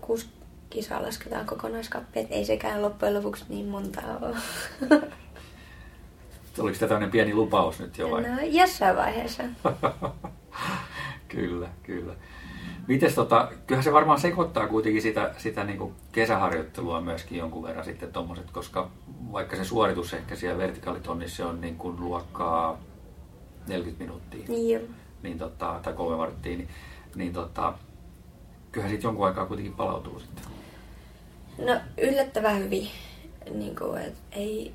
kuusi kisaa lasketaan kokonaiskappeet. Ei sekään loppujen lopuksi niin monta ole. Oliko tämä tämmöinen pieni lupaus nyt jo vai? No, jossain vaiheessa. kyllä, kyllä. Mites tota, kyllähän se varmaan sekoittaa kuitenkin sitä, sitä niin kuin kesäharjoittelua myöskin jonkun verran sitten tommoset, koska vaikka se suoritus ehkä siellä vertikaalitonnissa on niin kuin luokkaa 40 minuuttia, Joo. Niin tota, tai kolme varttia, niin, niin tota, kyllähän siitä jonkun aikaa kuitenkin palautuu sitten. No yllättävän hyvin. Niin kuin, et ei,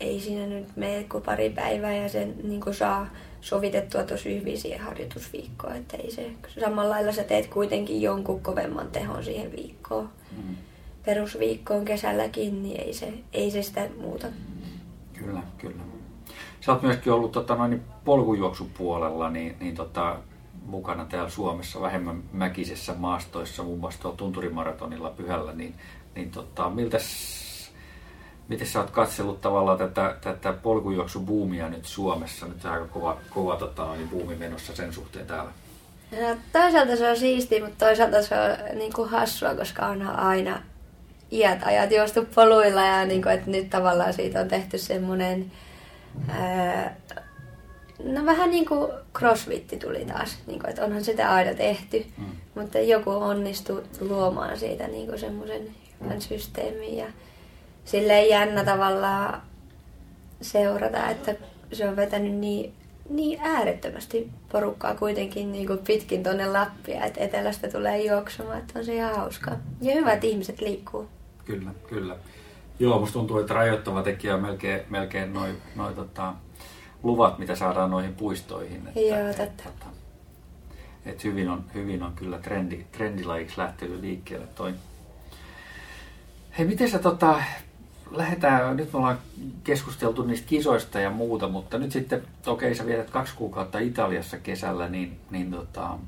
ei siinä nyt mene kuin pari päivää ja sen niin kuin saa sovitettua tosi hyvin siihen harjoitusviikkoon. Että ei se, samalla lailla sä teet kuitenkin jonkun kovemman tehon siihen viikkoon. Mm. Perusviikkoon kesälläkin, niin ei se, ei se sitä muuta. Kyllä, kyllä. Sä oot myöskin ollut tota, noin, polkujuoksupuolella, niin, niin tota, mukana täällä Suomessa vähemmän mäkisessä maastoissa, muun muassa tuolla tunturimaratonilla pyhällä, niin, niin tota, miltä Miten sä oot katsellut tavallaan tätä, tätä polkujuoksubuumia nyt Suomessa? Nyt aika kova, kova tota, niin buumi menossa sen suhteen täällä. No, toisaalta se on siisti, mutta toisaalta se on niin kuin hassua, koska onhan aina iät ajat juostu poluilla ja niin kuin, että nyt tavallaan siitä on tehty semmoinen ää, No vähän niin kuin crossfitti tuli taas, niin kuin, että onhan sitä aina tehty, mm. mutta joku onnistui luomaan siitä niin kuin semmoisen hyvän systeemin ja silleen jännä tavallaan seurata, että se on vetänyt niin, niin äärettömästi porukkaa kuitenkin niin kuin pitkin tuonne Lappia, että etelästä tulee juoksumaan, että on se ihan hauskaa. Ja hyvä, että ihmiset liikkuu. Kyllä, kyllä. Joo, musta tuntuu, että rajoittava tekijä on melkein, melkein noin noi, tota, luvat, mitä saadaan noihin puistoihin. Että, Joo, totta. Että, että, että hyvin, on, hyvin on kyllä trendi, trendilajiksi lähtenyt liikkeelle toi. Hei, miten sä tota, lähdetään, nyt me ollaan keskusteltu niistä kisoista ja muuta, mutta nyt sitten, okei sä viedät kaksi kuukautta Italiassa kesällä, niin, niin tota,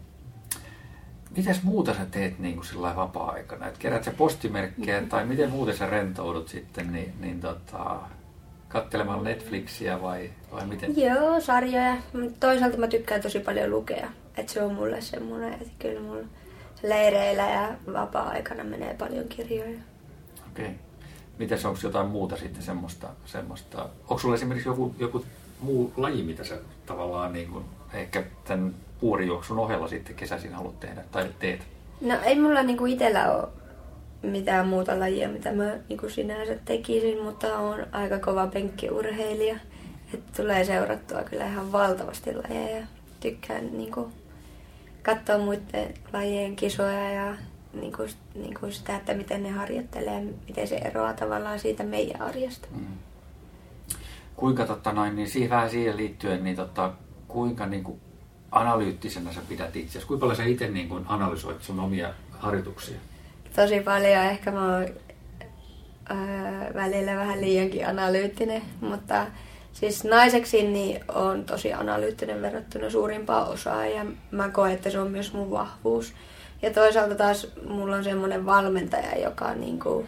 mitäs muuta sä teet niin kuin sillä vapaa-aikana? Et kerät sä postimerkkejä tai miten muuten sä rentoudut sitten, niin, niin tota, katselemaan Netflixiä vai, vai miten? Joo, sarjoja. Toisaalta mä tykkään tosi paljon lukea. Että se on mulle semmoinen, että kyllä mulla leireillä ja vapaa-aikana menee paljon kirjoja. Okei. Okay. Mites onko jotain muuta sitten semmoista, semmoista? onko sulla esimerkiksi joku, joku muu laji, mitä sä tavallaan niin kuin, ehkä tämän puorijuoksun ohella sitten kesäisin haluat tehdä tai teet? No ei mulla niinku itsellä ole mitään muuta lajia, mitä mä niinku sinänsä tekisin, mutta on aika kova penkkiurheilija. Et tulee seurattua kyllä ihan valtavasti lajeja. Tykkään niinku katsoa muiden lajien kisoja ja niinku, niinku sitä, että miten ne harjoittelee, miten se eroaa tavallaan siitä meidän arjesta. Mm. Kuinka totta noin, niin siihen, vähän siihen liittyen, niin tota, kuinka niin kuin analyyttisenä sä pidät itseäsi? Kuinka paljon sä itse niin kuin analysoit sun omia harjoituksia? Tosi paljon. Ehkä mä oon ää, välillä vähän liiankin analyyttinen, mutta siis naiseksi niin on tosi analyyttinen verrattuna suurimpaan osaan ja mä koen, että se on myös mun vahvuus. Ja toisaalta taas mulla on semmoinen valmentaja, joka niinku,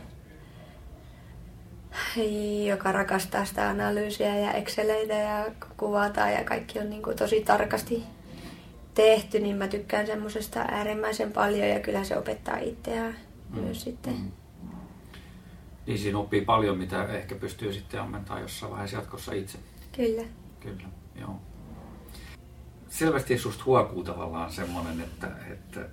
joka rakastaa sitä analyysiä ja exceleitä ja kuvataan ja kaikki on niinku tosi tarkasti tehty, niin mä tykkään semmoisesta äärimmäisen paljon ja kyllä se opettaa itseään mm. myös sitten. Mm. Niin siinä oppii paljon, mitä ehkä pystyy sitten ammentaa jossain vaiheessa jatkossa itse. Kyllä. Kyllä, joo. Selvästi susta huokuu tavallaan semmoinen, että, että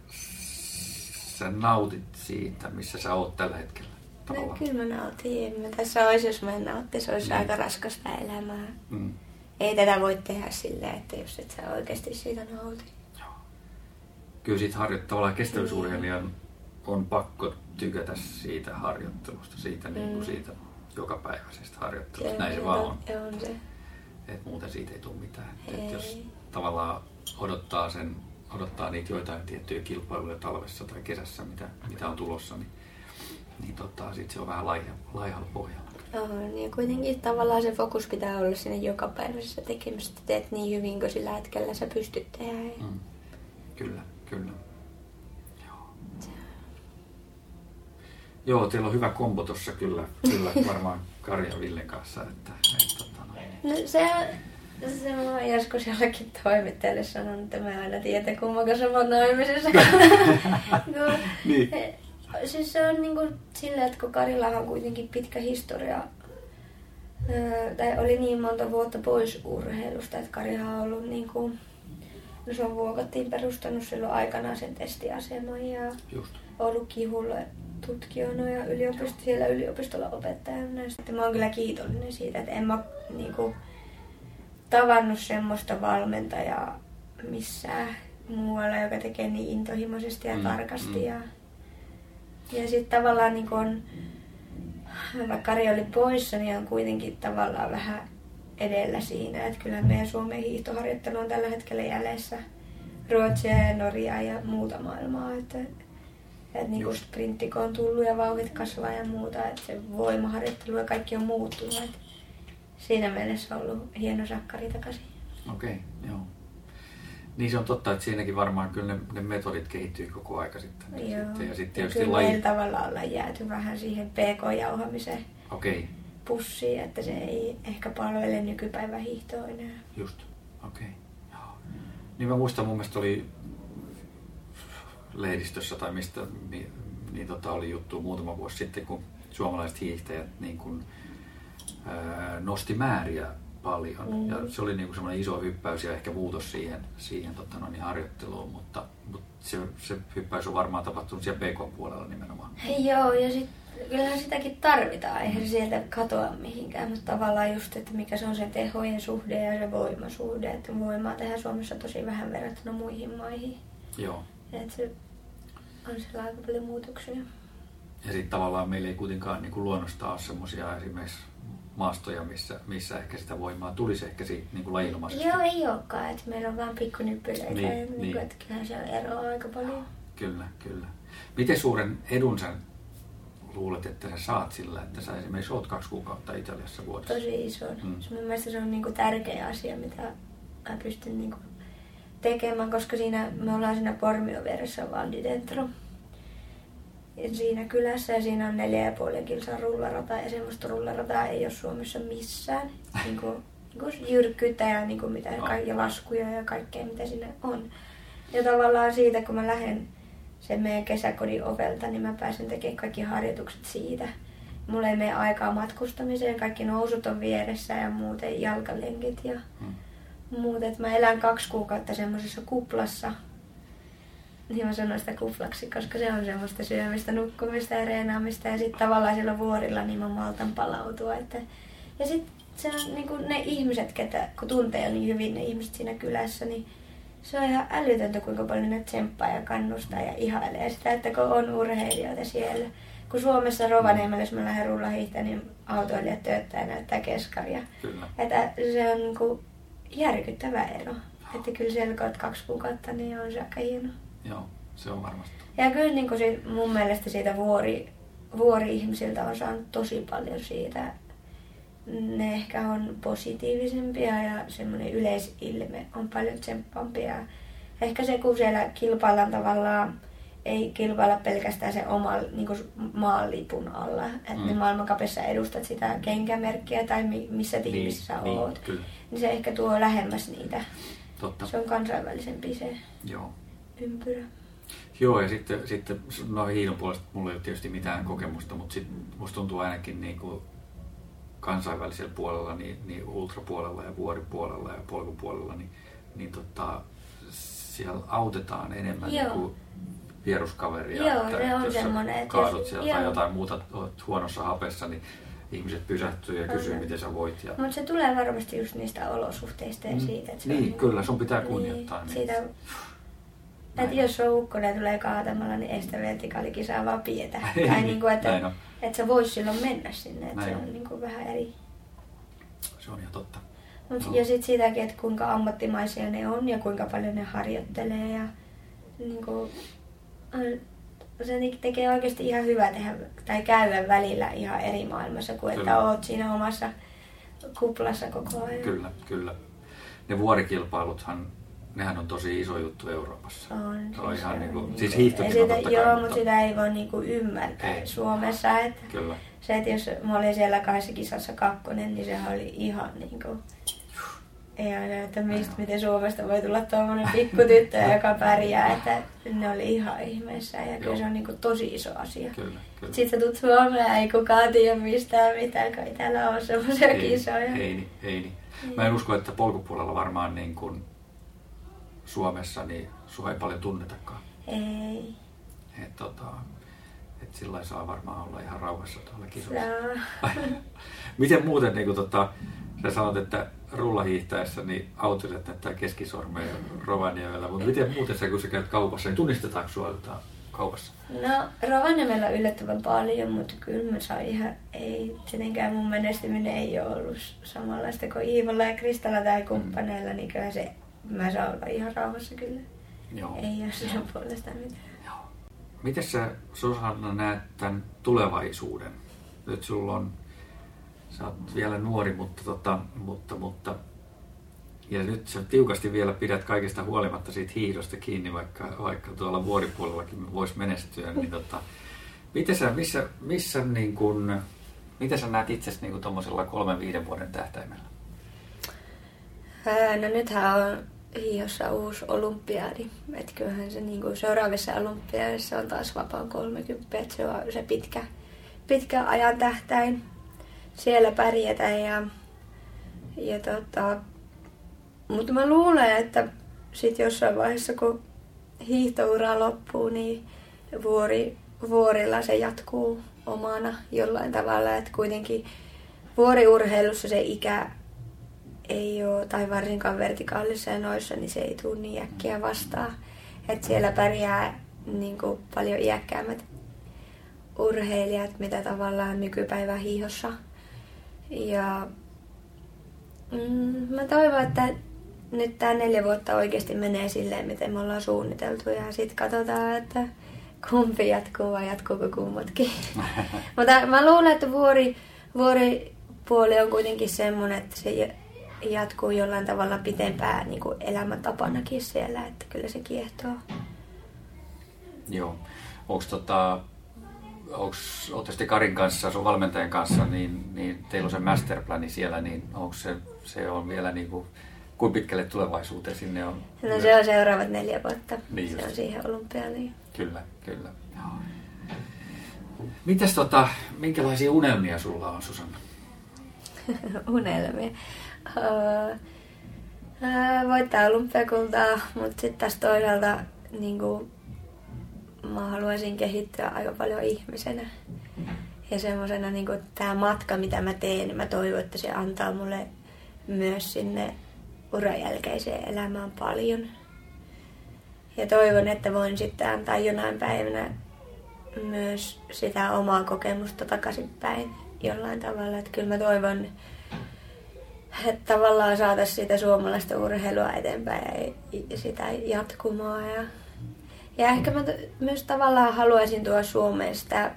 sä nautit siitä, missä sä oot tällä hetkellä. No, tavallaan. No, kyllä mä nautin. En mä tässä olisi, jos mä en nautti, se olisi mm. aika raskasta elämää. Mm ei tätä voi tehdä silleen, että jos et sä oikeasti siitä nauti. Joo. Kyllä siitä harjoittavalla kestävyysurheilijan on pakko tykätä siitä harjoittelusta, siitä, mm. niin kuin siitä jokapäiväisestä harjoittelusta. Näin se vaan on. on se. Et muuten siitä ei tule mitään. Et jos tavallaan odottaa, sen, odottaa niitä joitain tiettyjä kilpailuja talvessa tai kesässä, mitä, mitä on tulossa, niin, niin tota, sit se on vähän laihalla pohjalla. On, ja kuitenkin tavallaan se fokus pitää olla sinne jokapäiväisessä tekemisessä, että teet niin hyvin kuin sillä hetkellä sä pystyt tehdä. Mm. Kyllä, kyllä. Joo. Joo, teillä on hyvä kombo tuossa kyllä, kyllä varmaan Karja Villen kanssa. Että, että, tota no, se, se on joskus jollekin toimittajalle sanonut, että mä aina tiedä, kumman kanssa mä oon naimisessa. niin siis se on niinku silleen, että kun Karillahan on kuitenkin pitkä historia, tai oli niin monta vuotta pois urheilusta, että Karihan on ollut niinku, no se on vuokattiin perustanut silloin aikanaan sen testiaseman ja Just. ollut kihulle tutkijana ja yliopisto, siellä yliopistolla opettajana. Sitten mä oon kyllä kiitollinen siitä, että en mä niinku, tavannut semmoista valmentajaa missään muualla, joka tekee niin intohimoisesti ja mm, tarkasti. Mm. Ja, ja sitten tavallaan niin kun, vaikka Kari oli poissa, niin on kuitenkin tavallaan vähän edellä siinä. Että kyllä meidän Suomen hiihtoharjoittelu on tällä hetkellä jäljessä Ruotsia ja Norjaa ja muuta maailmaa. Että, että niin kuin sprinttiko on tullut ja vauhdit kasvaa ja muuta, että se voimaharjoittelu ja kaikki on muuttunut. Että siinä mielessä on ollut hieno sakkari takaisin. Okei, okay, joo. Niin se on totta, että siinäkin varmaan kyllä ne, ne metodit kehittyy koko aika sitten. Joo. sitten ja sitten tietysti kyllä laji... tavalla ollaan jääty vähän siihen pk-jauhamiseen okay. Pussiin, että se ei ehkä palvele nykypäivän hiihtoa enää. Just, okei. Okay. Niin mä muistan, mun mielestä oli lehdistössä tai mistä niin, niin tota oli juttu muutama vuosi sitten, kun suomalaiset hiihtäjät niin kun, ää, nosti määriä paljon. Mm. Ja se oli niinku semmoinen iso hyppäys ja ehkä muutos siihen, siihen tota noin, harjoitteluun, mutta, mutta se, se hyppäys on varmaan tapahtunut siellä PK-puolella nimenomaan. Joo, ja sit, kyllähän sitäkin tarvitaan, eihän se sieltä katoa mihinkään, mutta tavallaan just, että mikä se on se tehojen suhde ja se voimasuhde, että voimaa tehdään Suomessa tosi vähän verrattuna muihin maihin. Joo. Et se on siellä aika paljon muutoksia. Ja sitten tavallaan meillä ei kuitenkaan niin kuin luonnosta ole semmoisia esimerkiksi maastoja, missä, missä ehkä sitä voimaa tulisi ehkä siitä niin kuin lajilmaisesti. Joo, ei olekaan. Että meillä on vain pikkunyppyleitä. Niin, niin. Niin että kyllähän se eroa aika paljon. Kyllä, kyllä. Miten suuren edun sä luulet, että sä saat sillä, että sä esimerkiksi oot kaksi kuukautta Italiassa vuodessa? Tosi iso. Mm. Mielestäni se on niin kuin tärkeä asia, mitä mä pystyn niin kuin tekemään, koska siinä me ollaan siinä Pormio vieressä Val di Dentro. siinä kylässä ja siinä on neljä ja puoli kilsaa rullarata ja semmoista rullarataa ei ole Suomessa missään. Niin kuin, niin kuin jyrkkyyttä ja niin kuin mitä, kaikkia laskuja ja kaikkea mitä siinä on. Ja tavallaan siitä kun mä lähden sen meidän kesäkodin ovelta, niin mä pääsen tekemään kaikki harjoitukset siitä. Mulla ei mene aikaa matkustamiseen, kaikki nousut on vieressä ja muuten jalkalenkit ja hmm. muut. Et mä elän kaksi kuukautta semmoisessa kuplassa. Niin mä sanon sitä kuplaksi, koska se on semmoista syömistä, nukkumista ja reenaamista. Ja sitten tavallaan siellä vuorilla niin mä maltan palautua. Että... Ja sitten se on niin ne ihmiset, ketä, kun tuntee niin hyvin ne ihmiset siinä kylässä, niin se on ihan älytöntä, kuinka paljon ne tsemppaa ja kannustaa ja ihailee sitä, että kun on urheilijoita siellä. Kun Suomessa Rovaniemellä, jos mä lähden rullahiihtämään, niin autoilijat tööttää ja näyttää keskaria. Kyllä. Että se on niin kuin järkyttävä ero. Että kyllä siellä kun kaksi kuukautta, niin on se aika hieno. Joo, se on varmasti. Ja kyllä niin kuin mun mielestä siitä vuori, vuori-ihmisiltä on saanut tosi paljon siitä ne ehkä on positiivisempia ja semmoinen yleisilme on paljon tsemppampia. Ehkä se, kun siellä kilpaillaan tavallaan, ei kilpailla pelkästään se oma niin maanlipun alla. Että mm. ne maailmankapissa edustat sitä kenkämerkkiä tai missä tiimissä niin, niin, oot. Niin, niin se ehkä tuo lähemmäs niitä. Totta. Se on kansainvälisempi se Joo. ympyrä. Joo, ja sitten, sitten no hiinon puolesta mulla ei ole tietysti mitään kokemusta, mutta sit musta tuntuu ainakin niin kuin kansainvälisellä puolella, niin, niin ultrapuolella ja vuoripuolella ja polkupuolella, niin, niin tota, siellä autetaan enemmän Joo. kuin vieruskaveria. Joo, että, se on jos semmoinen. Että kaadut sieltä tai jotain muuta, olet huonossa hapessa, niin ihmiset pysähtyy ja kysyy, okay. miten sä voit. Ja... Mutta se tulee varmasti just niistä olosuhteista ja mm. siitä. Että se niin, on, kyllä, sun pitää kunnioittaa. Niin, Siitä, että jos on ukkonen tulee kaatamalla, niin ei sitä vertikaalikisaa vaan pietä. tai niin kuin, että että se voisi silloin mennä sinne, että se on niin kuin vähän eri. Se on ihan totta. Mut, no. Ja sitten sitäkin, että kuinka ammattimaisia ne on ja kuinka paljon ne harjoittelee ja niin kuin, se tekee oikeasti ihan hyvää tehdä tai käydä välillä ihan eri maailmassa kuin kyllä. että oot siinä omassa kuplassa koko ajan. Kyllä, kyllä. Ne vuorikilpailuthan nehän on tosi iso juttu Euroopassa. On. Se on siis ihan niin kuin, siis hiihtokin sitä, kai, Joo, mutta sitä ei voi niin kuin ymmärtää ei. Suomessa. Että Kyllä. Se, että jos mä olin siellä kahdessa kisassa kakkonen, niin sehän oli ihan niin kuin, ei aina, että mistä, miten Suomesta voi tulla tuommoinen pikkutyttö, joka pärjää, että ne oli ihan ihmeessä ja kyllä Joo. se on niin kuin tosi iso asia. Kyllä, kyllä. Sitten tulet Suomeen, ei kukaan tiedä mistään mitään, kun ei täällä ole semmoisia kisoja. Ei, ei, ei. Mä en usko, että polkupuolella varmaan niin kuin Suomessa, niin sua ei paljon tunnetakaan. Ei. Et, tota, et sillä saa varmaan olla ihan rauhassa tuolla kisossa. Miten muuten, niin kun, tota, sä sanot, että rullahiihtäessä niin autoiset näyttää keskisormeja Rovaniemellä, mutta miten muuten sä, kun sä käyt kaupassa, niin tunnistetaanko sua kaupassa? No Rovaniemellä on yllättävän paljon, mutta kyllä mä saan ihan, ei, tietenkään mun menestyminen ei ole ollut samanlaista kuin Iivolla ja Kristalla tai kumppaneilla, mm. niin kyllä se mä saan olla ihan rauhassa kyllä. Joo. Ei ole sen puolesta mitään. Joo. Miten sä Susanna näet tämän tulevaisuuden? Nyt sulla on, sä oot vielä nuori, mutta, tota, mutta, mutta ja nyt sä tiukasti vielä pidät kaikesta huolimatta siitä hiihdosta kiinni, vaikka, vaikka tuolla vuoripuolellakin voisi menestyä. Niin tota, miten sä, missä, missä niin kun, miten sä näet itsesi niin tuommoisella kolmen viiden vuoden tähtäimellä? No nythän on hiihossa uusi olympiadi. Että kyllähän se niin kuin seuraavissa olympiadissa on taas vapaan 30, että se on se pitkä, pitkä ajan tähtäin siellä pärjätä. Ja, ja tota, mutta mä luulen, että sitten jossain vaiheessa, kun hiihtoura loppuu, niin vuori, vuorilla se jatkuu omana jollain tavalla. Että kuitenkin vuoriurheilussa se ikä ei ole, tai varsinkaan vertikaalissa ja noissa, niin se ei tule niin äkkiä vastaan. Että siellä pärjää niin kuin paljon iäkkäämmät urheilijat, mitä tavallaan nykypäivä hiihossa. Ja mm, mä toivon, että nyt tämä neljä vuotta oikeasti menee silleen, miten me ollaan suunniteltu. Ja sitten katsotaan, että kumpi jatkuu vai jatkuuko kummatkin. Mutta mä luulen, että vuori, vuoripuoli on kuitenkin semmoinen, että se jatkuu jollain tavalla pitempään niin kuin elämäntapanakin siellä, että kyllä se kiehtoo. Joo. Onko tota, olette sitten Karin kanssa, sun valmentajan kanssa, niin, niin teillä on se masterplani siellä, niin onko se, se on vielä niin kuin, kuin pitkälle tulevaisuuteen sinne on? No se on seuraavat neljä vuotta. Niin se on siihen olympiaan. Kyllä, kyllä. Joo. Mites tota, minkälaisia unelmia sulla on, Susanna? unelmia. Uh, uh, voittaa olympiakultaa, mutta sitten taas toisaalta niin kuin, mä haluaisin kehittyä aika paljon ihmisenä. Ja semmoisena niin tämä matka, mitä mä teen, niin mä toivon, että se antaa mulle myös sinne uran jälkeiseen elämään paljon. Ja toivon, että voin sitten antaa jonain päivänä myös sitä omaa kokemusta takaisinpäin jollain tavalla. Että kyllä mä toivon, tavallaan saataisiin sitä suomalaista urheilua eteenpäin ja sitä jatkumoa. Ja, ja ehkä mä myös tavallaan haluaisin tuoda Suomeen sitä,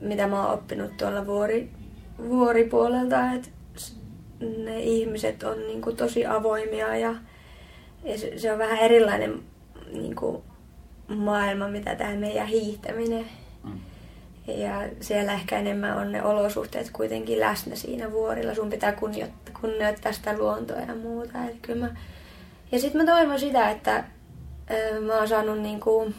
mitä mä oon oppinut tuolla vuori, vuoripuolelta, että ne ihmiset on niin kuin tosi avoimia ja, ja se, se on vähän erilainen niin kuin maailma, mitä tämä meidän hiihtäminen. Mm. Ja siellä ehkä enemmän on ne olosuhteet kuitenkin läsnä siinä vuorilla. Sun pitää kunnioittaa, kunnioittaa sitä luontoa ja muuta. Et kyllä mä... Ja sitten mä toivon sitä, että mä oon saanut niinku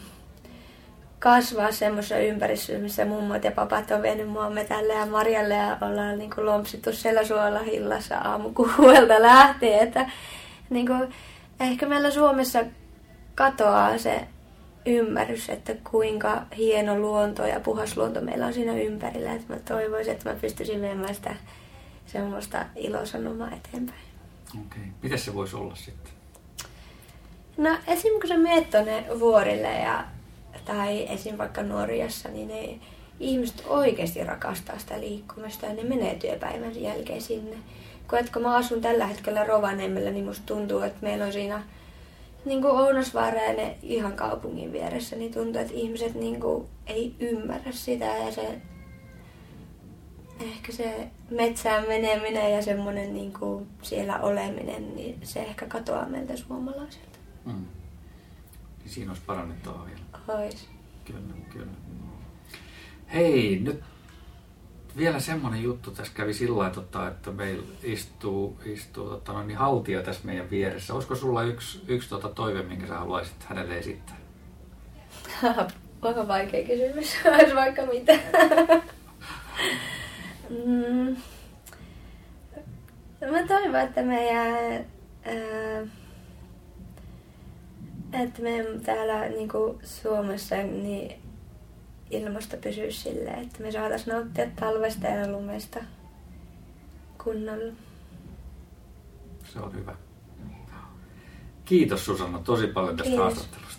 kasvaa semmoisessa ympäristössä, missä mummot ja papat on vienyt mua metälle ja Marjalle ja ollaan niinku lompsittu siellä suolahillassa aamukuuelta lähtien. Että niinku, ehkä meillä Suomessa katoaa se ymmärrys, että kuinka hieno luonto ja puhas luonto meillä on siinä ympärillä. Että mä toivoisin, että mä pystyisin viemään sitä semmoista ilosanomaa eteenpäin. Okei. Okay. Miten se voisi olla sitten? No esim. kun sä meet tonne vuorille ja, tai esim. vaikka Norjassa, niin ne ihmiset oikeasti rakastaa sitä liikkumista ja ne menee työpäivän jälkeen sinne. Kun, että kun mä asun tällä hetkellä Rovaniemellä, niin musta tuntuu, että meillä on siinä niin kuin Ounasvaara ja ne ihan kaupungin vieressä, niin tuntuu, että ihmiset niin kuin ei ymmärrä sitä ja se ehkä se metsään meneminen ja semmoinen niin kuin siellä oleminen, niin se ehkä katoaa meiltä suomalaisilta. Mm. Niin siinä olisi parannettavaa vielä. Ois. Kyllä, kyllä. Hei, nyt vielä semmoinen juttu tässä kävi sillä tavalla, että meillä istuu, istuu tota, no niin haltija tässä meidän vieressä. Olisiko sulla yksi, yksi tota, toive, minkä sä haluaisit hänelle esittää? Aika vaikea kysymys. Olisi vaikka mitä. mm. Mä toivon, että meidän... Ää, että me täällä niin Suomessa niin ilmasto pysyisi silleen, että me saataisiin nauttia talvesta ja lumesta kunnolla. Se on hyvä. Kiitos Susanna tosi paljon tästä Kiitos. haastattelusta.